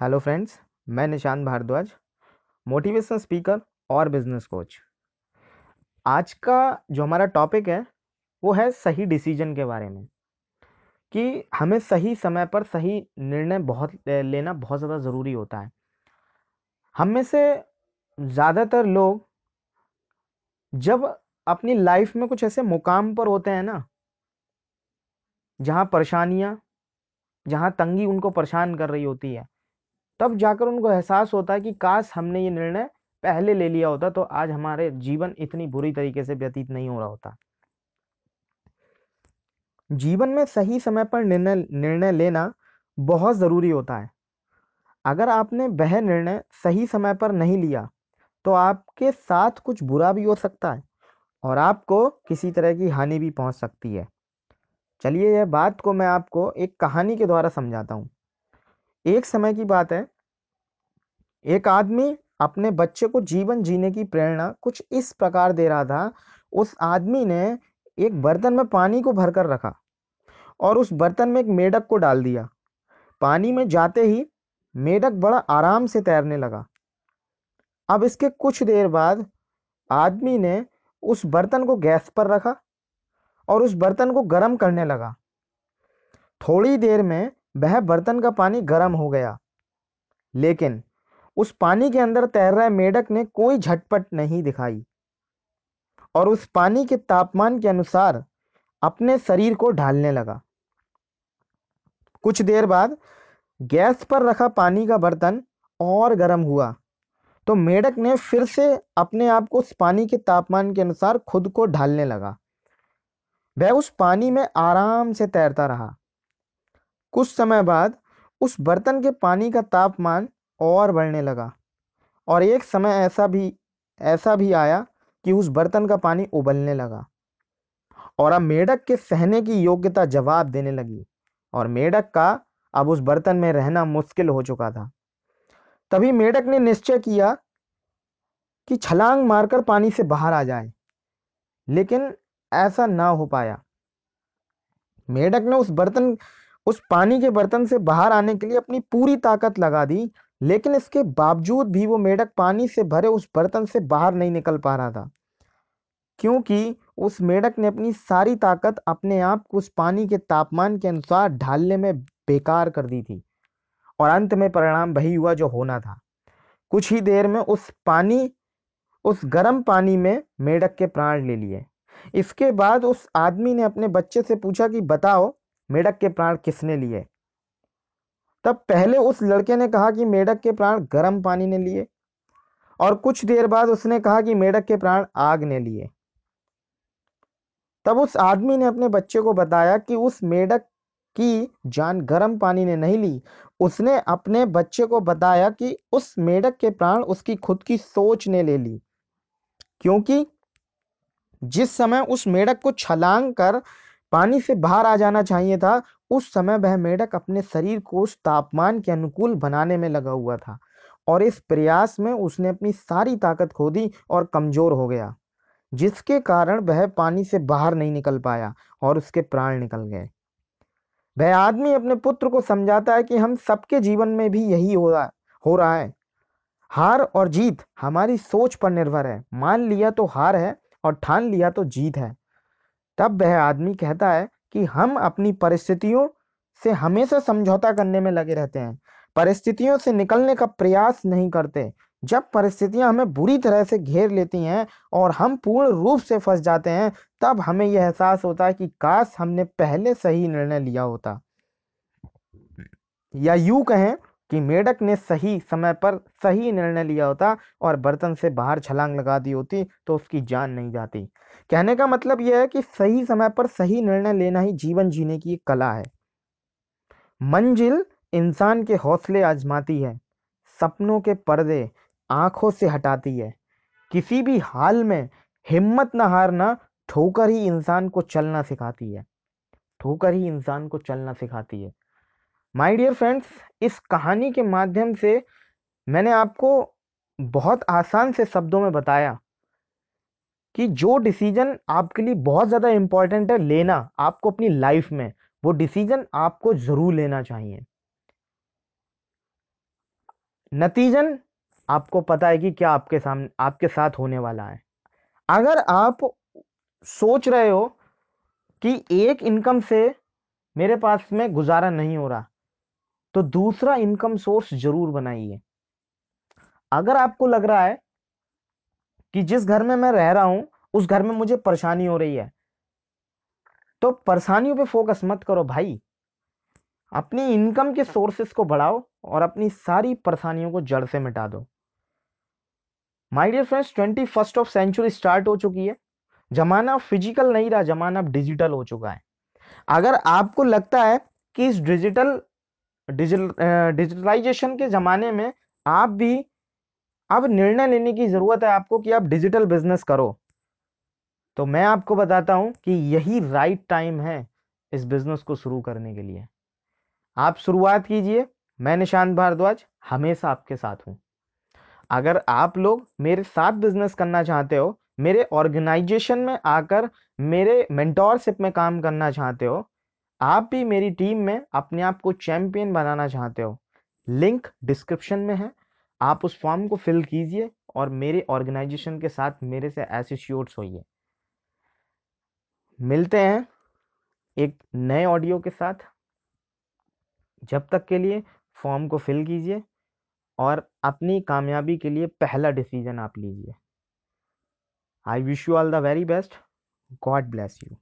Hello friends मैं Nishant Bhardwaj motivational speaker और business coach आज का जो हमारा टॉपिक है, वो है सही डिसीज़न के बारे में। कि हमें सही समय पर सही निर्णय बहुत, लेना बहुत ज़्यादा ज़रूरी होता है। हम में से ज़्यादातर लोग, जब अपनी लाइफ में कुछ ऐसे मुकाम पर होते हैं ना, जहाँ परेशानियाँ, जहाँ तंगी उनको परेशान कर रही होती है तब जाकर उनको एहसास होता है कि काश हमने ये निर्णय पहले ले लिया होता तो आज हमारे जीवन इतनी बुरी तरीके से व्यतीत नहीं हो रहा होता। जीवन में सही समय पर निर्णय निर्णय लेना बहुत ज़रूरी होता है। अगर आपने वह निर्णय सही समय पर नहीं लिया तो आपके साथ कुछ बुरा भी हो सकता है और आपको किसी तरह की हानि भी पहुँच सकती है। चलिए, यह बात को मैं आपको एक कहानी के द्वारा समझाता हूँ। एक समय की बात है। एक आदमी अपने बच्चे को जीवन जीने की प्रेरणा कुछ इस प्रकार दे रहा था। उस आदमी ने एक बर्तन में पानी को भरकर रखा और उस बर्तन में एक मेढक को डाल दिया। पानी में जाते ही मेढक बड़ा आराम से तैरने लगा। अब इसके कुछ देर बाद आदमी ने उस बर्तन को गैस पर रखा और उस बर्तन को गर्म करने लगा। थोड़ी देर में वह बर्तन का पानी गर्म हो गया। लेकिन उस पानी के अंदर तैर रहे मेढक ने कोई झटपट नहीं दिखाई। और उस पानी के तापमान के अनुसार अपने शरीर को ढालने लगा। कुछ देर बाद गैस पर रखा पानी का बर्तन और गर्म हुआ। तो मेढक ने फिर से अपने आप को उस पानी के तापमान के अनुसार खुद को ढालने लगा। वह उस पानी में आराम से तैरता रहा। कुछ समय बाद उस बर्तन के पानी का तापमान और बढ़ने लगा। और एक समय ऐसा भी ऐसा भी आया कि उस बर्तन का पानी उबलने लगा। और अब मेढक के सहने की योग्यता जवाब देने लगी। और मेढक का अब उस बर्तन में रहना मुश्किल हो चुका था। तभी मेढक ने निश्चय किया कि छलांग मारकर पानी से बाहर आ जाए। लेकिन ऐसा ना हो पाया। मेढक ने उस बर्तन उस पानी के बर्तन से बाहर आने के लिए अपनी पूरी ताकत लगा दी, लेकिन इसके बावजूद भी वो मेढक पानी से भरे उस बर्तन से बाहर नहीं निकल पा रहा था। क्योंकि उस मेढक ने अपनी सारी ताकत अपने आप को उस पानी के तापमान के अनुसार ढालने में बेकार कर दी थी और अंत में परिणाम वही हुआ जो होना था। कुछ ही देर में उस पानी, उस गर्म पानी में मेढक के प्राण ले लिए। इसके बाद उस आदमी ने अपने बच्चे से पूछा कि, बताओ मेढक के प्राण किसने लिए? तब पहले उस लड़के ने कहा कि मेढक के प्राण गर्म पानी ने लिए और कुछ देर बाद उसने कहा कि मेढक के प्राण आग ने लिए। तब उस आदमी ने अपने बच्चे को बताया कि उस मेढक की जान गर्म पानी ने नहीं ली। उसने अपने बच्चे को बताया कि उस मेढक के प्राण उसकी खुद की सोच ने ले ली। क्योंकि जिस समय उस मेढक को छलांग कर पानी से बाहर आ जाना चाहिए था। उस समय वह मेढक अपने शरीर को उस तापमान के अनुकूल बनाने में लगा हुआ था और इस प्रयास में उसने अपनी सारी ताकत खो दी और कमज़ोर हो गया, जिसके कारण वह पानी से बाहर नहीं निकल पाया और उसके प्राण निकल गए। वह आदमी अपने पुत्र को समझाता है कि हम सबके जीवन में भी यही हो रहा हो रहा है। हार और जीत हमारी सोच पर निर्भर है। मान लिया तो हार है और ठान लिया तो जीत है। तब वह आदमी कहता है कि हम अपनी परिस्थितियों से हमेशा समझौता करने में लगे रहते हैं। परिस्थितियों से निकलने का प्रयास नहीं करते। जब परिस्थितियाँ हमें बुरी तरह से घेर लेती हैं और हम पूर्ण रूप से फंस जाते हैं, तब हमें यह एहसास होता है कि काश हमने पहले सही निर्णय लिया होता। या यूँ कहें कि मेढक ने सही समय पर सही निर्णय लिया होता और बर्तन से बाहर छलांग लगा दी होती तो उसकी जान नहीं जाती। कहने का मतलब यह है कि सही समय पर सही निर्णय लेना ही जीवन जीने की एक कला है। मंजिल इंसान के हौसले आजमाती है, सपनों के पर्दे आँखों से हटाती है। किसी भी हाल में हिम्मत न हारना, ठोकर ही इंसान को चलना सिखाती है। ठोकर ही इंसान को चलना सिखाती है। माय डियर फ्रेंड्स इस कहानी के माध्यम से मैंने आपको बहुत आसान से शब्दों में बताया कि जो डिसीज़न आपके लिए बहुत ज़्यादा इंपॉर्टेंट है, लेना आपको अपनी लाइफ में, वो डिसीज़न आपको ज़रूर लेना चाहिए। नतीजन आपको पता है कि क्या आपके सामने आपके साथ होने वाला है। अगर आप सोच रहे हो कि एक इनकम से मेरे पास में गुजारा नहीं हो रहा तो दूसरा इनकम सोर्स ज़रूर बनाइए। अगर आपको लग रहा है कि जिस घर में मैं रह रहा हूँ, उस घर में मुझे परेशानी हो रही है तो परेशानियों पे फोकस मत करो भाई। अपनी इनकम के सोर्सेस को बढ़ाओ और अपनी सारी परेशानियों को जड़ से मिटा दो। My dear friends twenty first of century start हो चुकी है। जमाना फ़िज़िकल नहीं रहा, जमाना डिजिटल हो चुका है। अगर आपको लगता है कि इस डिजिटल डिजिटलाइजेशन के जमाने में आप भी अब निर्णय लेने की ज़रूरत है आपको कि आप डिजिटल बिज़नेस करो। तो मैं आपको बताता हूँ कि यही राइट टाइम है इस बिज़नेस को शुरू करने के लिए। आप शुरुआत कीजिए। मैं निशांत भारद्वाज हमेशा आपके साथ हूँ। अगर आप लोग मेरे साथ बिज़नेस करना चाहते हो, मेरे ऑर्गेनाइजेशन में आकर मेरे मेंटोरशिप में काम करना चाहते हो आप भी मेरी टीम में अपने आप को चैंपियन बनाना चाहते हो। लिंक डिस्क्रिप्शन में है। आप उस फॉर्म को फिल कीजिए और मेरे ऑर्गेनाइजेशन के साथ मेरे से एसोसिएट्स होइए। मिलते हैं एक नए ऑडियो के साथ। जब तक के लिए फॉर्म को फिल कीजिए और अपनी कामयाबी के लिए पहला डिसीज़न आप लीजिए। I wish you all the very best God bless you